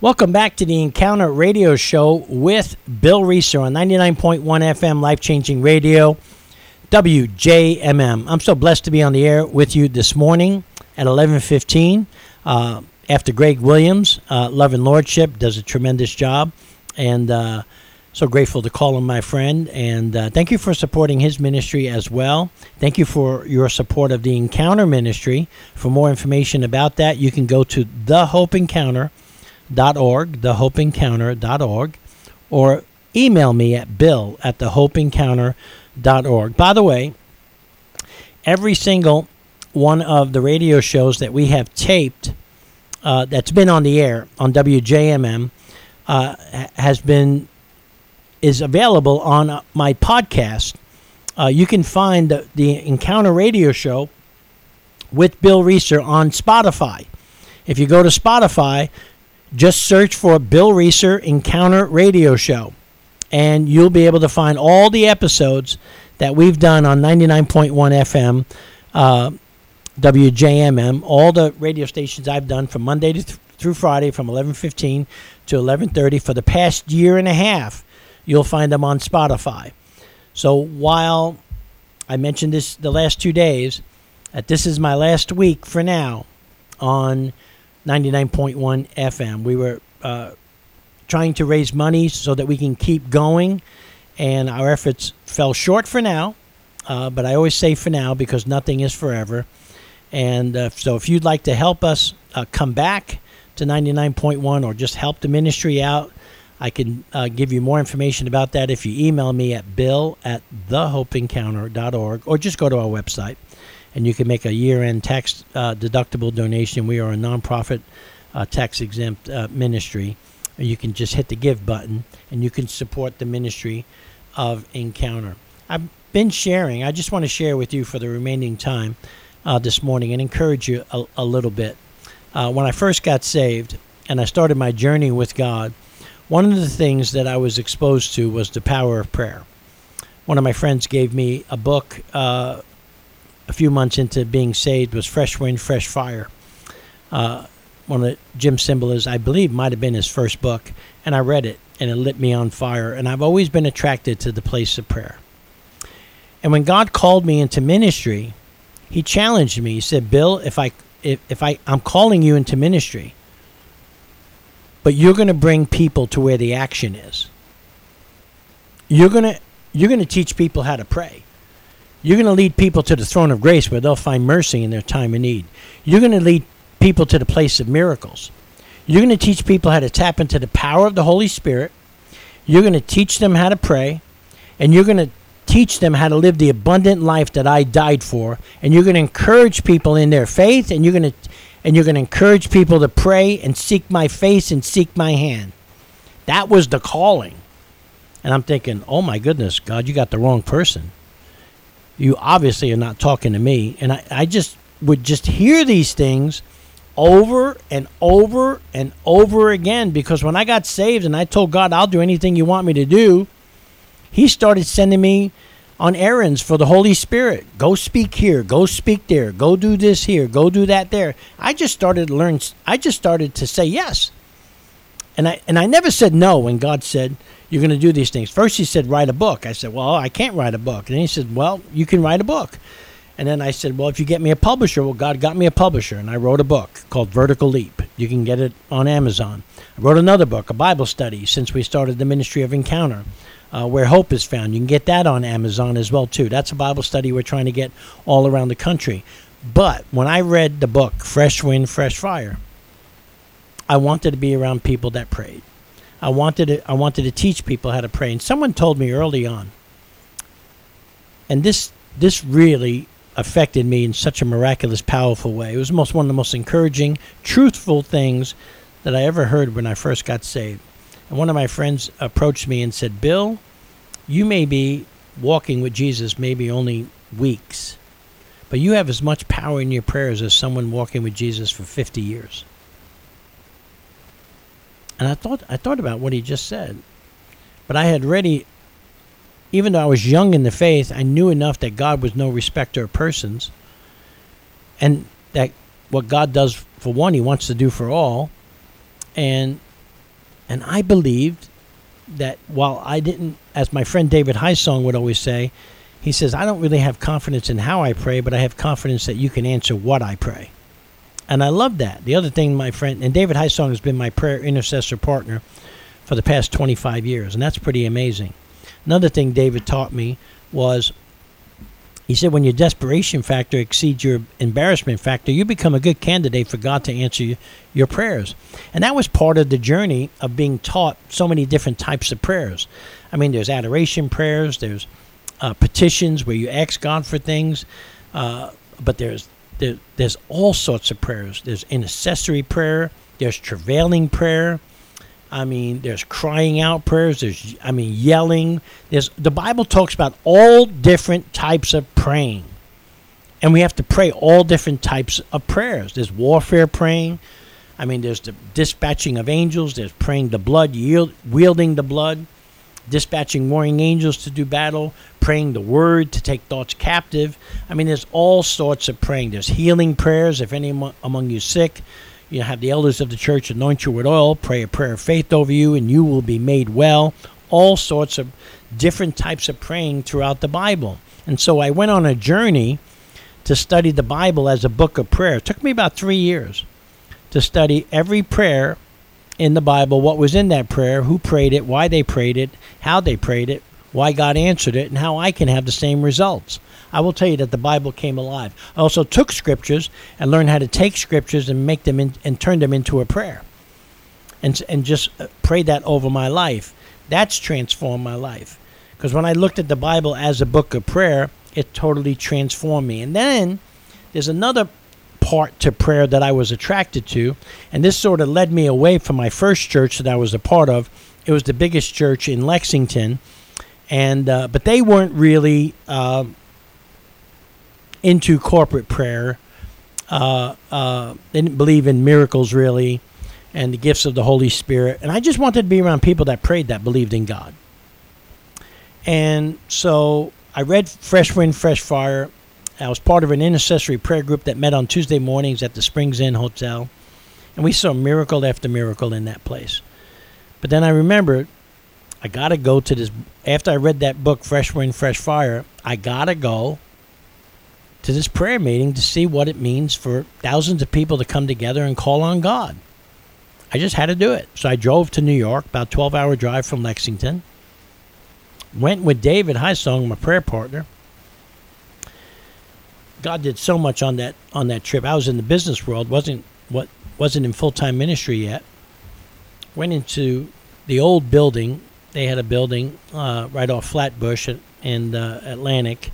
Welcome back to the Encounter Radio Show with Bill Reeser on 99.1 FM Life Changing Radio, WJMM. I'm so blessed to be on the air with you this morning at 11:15. Uh, after Greg Williams, uh, Love and Lordship, does a tremendous job, and uh, so grateful to call him my friend. And uh, thank you for supporting his ministry as well. Thank you for your support of the Encounter Ministry. For more information about that, you can go to the Hope Encounter thehopeencounter.org, thehopeencounter.org, or email me at bill at thehopeencounter.org. By the way, every single one of the radio shows that we have taped uh, that's been on the air on WJMM uh, has been is available on uh, my podcast. Uh, you can find the, the Encounter Radio Show with Bill Reeser on Spotify. If you go to Spotify, just search for Bill Reeser Encounter Radio Show, and you'll be able to find all the episodes that we've done on 99.1 FM, uh, WJMM, all the radio stations I've done from Monday to th- through Friday from 11:15 to 11:30 for the past year and a half. You'll find them on Spotify. So while I mentioned this the last two days, that this is my last week for now on 99.1 FM. We were uh, trying to raise money so that we can keep going, and our efforts fell short for now. Uh, but I always say for now because nothing is forever. And uh, so if you'd like to help us uh, come back to 99.1 or just help the ministry out, I can uh, give you more information about that if you email me at bill at thehopeencounter.org or just go to our website and you can make a year-end tax uh, deductible donation. We are a nonprofit, uh, tax-exempt uh, ministry. You can just hit the give button, and you can support the ministry of Encounter. I've been sharing. I just want to share with you for the remaining time uh, this morning and encourage you a, a little bit. Uh, when I first got saved and I started my journey with God, one of the things that I was exposed to was the power of prayer. One of my friends gave me a book uh, a few months into being saved was Fresh Wind, Fresh Fire. Uh, one of Jim Cymbala's, I believe, might have been his first book, and I read it, and it lit me on fire. And I've always been attracted to the place of prayer. And when God called me into ministry, He challenged me. He said, "Bill, if I if, if I I'm calling you into ministry, but you're going to bring people to where the action is. You're going to you're going to teach people how to pray." You're going to lead people to the throne of grace where they'll find mercy in their time of need. You're going to lead people to the place of miracles. You're going to teach people how to tap into the power of the Holy Spirit. You're going to teach them how to pray. And you're going to teach them how to live the abundant life that I died for. And you're going to encourage people in their faith. And you're going to, and you're going to encourage people to pray and seek my face and seek my hand. That was the calling. And I'm thinking, oh my goodness, God, you got the wrong person you obviously are not talking to me. And I, I just would just hear these things over and over and over again because when I got saved and I told God, I'll do anything you want me to do, He started sending me on errands for the Holy Spirit. Go speak here, go speak there, go do this here, go do that there. I just started to learn I just started to say yes. And I and I never said no when God said, you're going to do these things. First, he said, write a book. I said, well, I can't write a book. And then he said, well, you can write a book. And then I said, well, if you get me a publisher, well, God got me a publisher. And I wrote a book called Vertical Leap. You can get it on Amazon. I wrote another book, a Bible study, since we started the Ministry of Encounter. Uh, where hope is found. You can get that on Amazon as well too. That's a Bible study we're trying to get all around the country. But when I read the book Fresh Wind, Fresh Fire, I wanted to be around people that prayed. I wanted to, I wanted to teach people how to pray. And someone told me early on, and this this really affected me in such a miraculous, powerful way. It was most one of the most encouraging, truthful things that I ever heard when I first got saved. And one of my friends approached me and said, "Bill, you may be walking with Jesus maybe only weeks, but you have as much power in your prayers as someone walking with Jesus for 50 years." And I thought I thought about what he just said. But I had already even though I was young in the faith, I knew enough that God was no respecter of persons. And that what God does for one, he wants to do for all. And and I believed that while I didn't, as my friend David Highsong would always say, he says, I don't really have confidence in how I pray, but I have confidence that you can answer what I pray. And I love that. The other thing, my friend, and David Highsong has been my prayer intercessor partner for the past 25 years, and that's pretty amazing. Another thing David taught me was he said, when your desperation factor exceeds your embarrassment factor, you become a good candidate for God to answer your prayers. And that was part of the journey of being taught so many different types of prayers. I mean, there's adoration prayers, there's uh, petitions where you ask God for things, uh, but there's there, there's all sorts of prayers. There's intercessory prayer, there's travailing prayer, I mean, there's crying out prayers. There's, I mean, yelling. There's the Bible talks about all different types of praying, and we have to pray all different types of prayers. There's warfare praying. I mean, there's the dispatching of angels. There's praying the blood, yield, wielding the blood, dispatching warring angels to do battle, praying the word to take thoughts captive. I mean, there's all sorts of praying. There's healing prayers. If any among you sick, you have the elders of the church anoint you with oil, pray a prayer of faith over you, and you will be made well. All sorts of different types of praying throughout the Bible. And so I went on a journey to study the Bible as a book of prayer. It took me about three years to study every prayer in the Bible, what was in that prayer, who prayed it, why they prayed it, how they prayed it, why God answered it, and how I can have the same results. I will tell you that the Bible came alive. I also took scriptures and learned how to take scriptures and make them in, and turn them into a prayer. And, and just uh, pray that over my life. That's transformed my life. Because when I looked at the Bible as a book of prayer, it totally transformed me. And then there's another part to prayer that I was attracted to, and this sort of led me away from my first church that I was a part of. It was the biggest church in Lexington, and uh, but they weren't really uh, into corporate prayer. Uh, uh, they didn't believe in miracles really and the gifts of the Holy Spirit. And I just wanted to be around people that prayed that believed in God. And so I read Fresh Wind, Fresh Fire. I was part of an intercessory prayer group that met on Tuesday mornings at the Springs Inn Hotel. And we saw miracle after miracle in that place. But then I remembered I got to go to this. After I read that book, Fresh Wind, Fresh Fire, I got to go to this prayer meeting to see what it means for thousands of people to come together and call on God. I just had to do it. So I drove to New York, about 12 hour drive from Lexington. Went with David Highsong, my prayer partner. God did so much on that on that trip. I was in the business world, wasn't what wasn't in full time ministry yet. Went into the old building. They had a building uh, right off Flatbush and uh, Atlantic,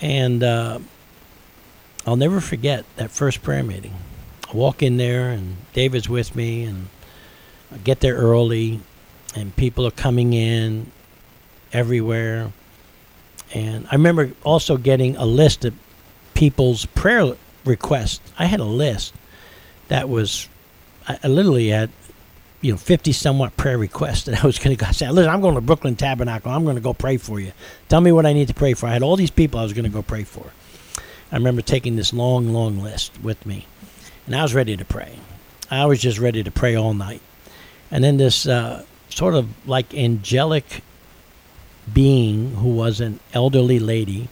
and uh, I'll never forget that first prayer meeting. I walk in there, and David's with me, and I get there early, and people are coming in everywhere. And I remember also getting a list of people's prayer requests. I had a list that was, I literally had, you know, 50 somewhat prayer requests that I was going to go say, listen, I'm going to Brooklyn Tabernacle. I'm going to go pray for you. Tell me what I need to pray for. I had all these people I was going to go pray for. I remember taking this long, long list with me, and I was ready to pray. I was just ready to pray all night. And then this uh, sort of like angelic being who was an elderly lady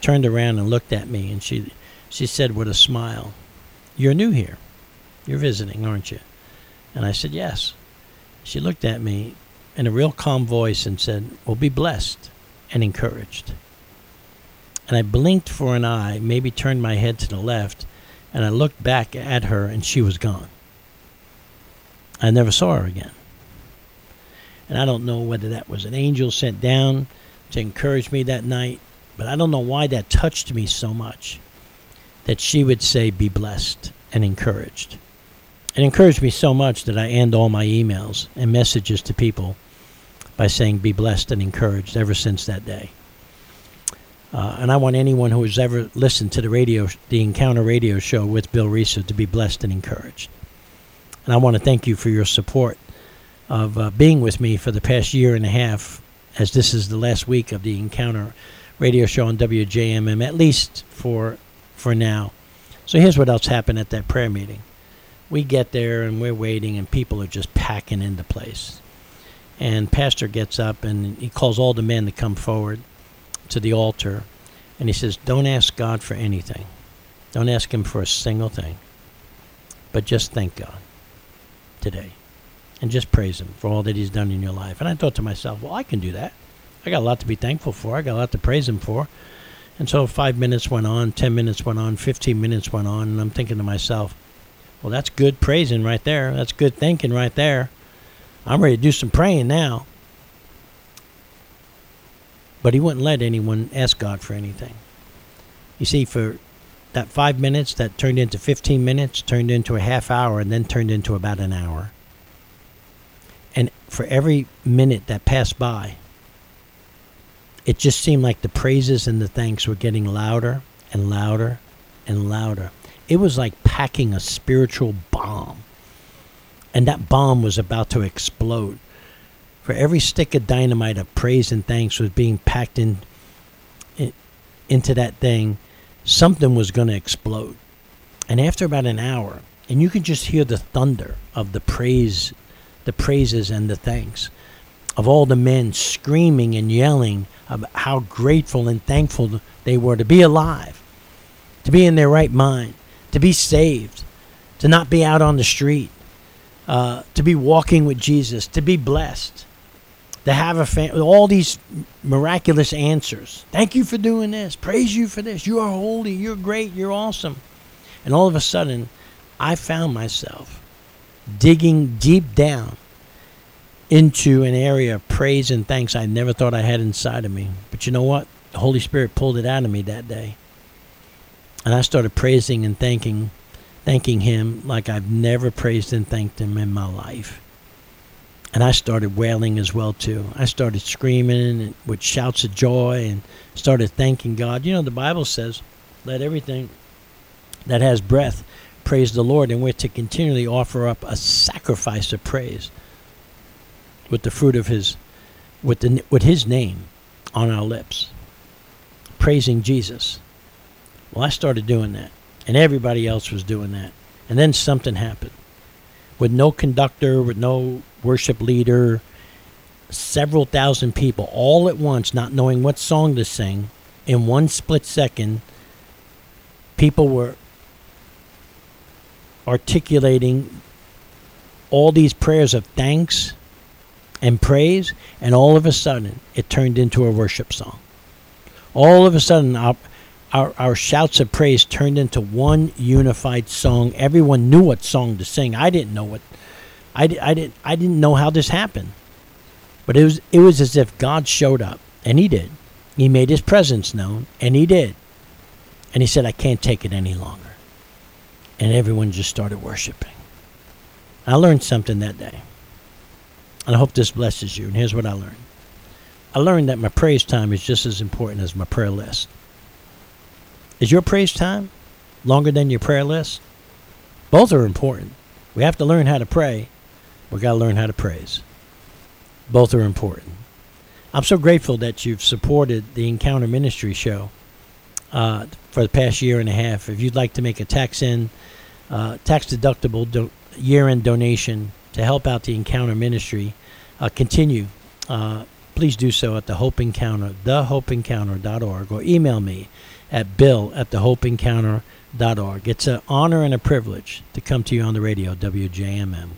turned around and looked at me, and she she said with a smile, "You're new here. You're visiting, aren't you?" And I said, "Yes." She looked at me in a real calm voice and said, "Well, be blessed and encouraged." and I blinked for an eye, maybe turned my head to the left, and I looked back at her, and she was gone. I never saw her again. And I don't know whether that was an angel sent down to encourage me that night, but I don't know why that touched me so much that she would say, Be blessed and encouraged. It encouraged me so much that I end all my emails and messages to people by saying, Be blessed and encouraged ever since that day. Uh, and I want anyone who has ever listened to the radio, the Encounter Radio Show with Bill Reeser, to be blessed and encouraged. And I want to thank you for your support of uh, being with me for the past year and a half, as this is the last week of the Encounter Radio Show on WJMM, at least for for now. So here's what else happened at that prayer meeting. We get there and we're waiting, and people are just packing into place. And Pastor gets up and he calls all the men to come forward to the altar. And he says, Don't ask God for anything. Don't ask Him for a single thing. But just thank God today. And just praise Him for all that He's done in your life. And I thought to myself, Well, I can do that. I got a lot to be thankful for. I got a lot to praise Him for. And so five minutes went on, 10 minutes went on, 15 minutes went on. And I'm thinking to myself, Well, that's good praising right there. That's good thinking right there. I'm ready to do some praying now. But he wouldn't let anyone ask God for anything. You see, for that five minutes, that turned into 15 minutes, turned into a half hour, and then turned into about an hour. And for every minute that passed by, it just seemed like the praises and the thanks were getting louder and louder and louder. It was like packing a spiritual bomb. And that bomb was about to explode. For every stick of dynamite of praise and thanks was being packed in, in into that thing, something was going to explode. And after about an hour, and you can just hear the thunder of the praise, the praises and the thanks of all the men screaming and yelling about how grateful and thankful they were to be alive, to be in their right mind, to be saved, to not be out on the street, uh, to be walking with Jesus, to be blessed, to have a family, all these miraculous answers. Thank you for doing this. Praise you for this. You are holy. You're great. You're awesome. And all of a sudden, I found myself digging deep down into an area of praise and thanks I never thought I had inside of me. But you know what? The Holy Spirit pulled it out of me that day. And I started praising and thanking thanking him like I've never praised and thanked him in my life. And I started wailing as well too. I started screaming with shouts of joy and started thanking God. You know the Bible says, "Let everything that has breath praise the Lord," and we're to continually offer up a sacrifice of praise with the fruit of his with the with his name on our lips. Praising Jesus. Well, I started doing that and everybody else was doing that. And then something happened. With no conductor, with no worship leader, several thousand people all at once, not knowing what song to sing, in one split second, people were articulating all these prayers of thanks and praise, and all of a sudden, it turned into a worship song. All of a sudden, our, our shouts of praise turned into one unified song. Everyone knew what song to sing. I didn't know what I, I didn't I didn't know how this happened. But it was it was as if God showed up and he did. He made his presence known and he did. And he said I can't take it any longer. And everyone just started worshiping. I learned something that day. And I hope this blesses you. And here's what I learned. I learned that my praise time is just as important as my prayer list. Is your praise time longer than your prayer list? Both are important. We have to learn how to pray. We've got to learn how to praise. Both are important. I'm so grateful that you've supported the Encounter Ministry show uh, for the past year and a half. If you'd like to make a tax in, uh, tax deductible do- year end donation to help out the Encounter Ministry, uh, continue. Uh, please do so at the Hope Encounter, thehopeencounter.org, or email me at bill at thehopeencounter.org. It's an honor and a privilege to come to you on the radio, WJMM.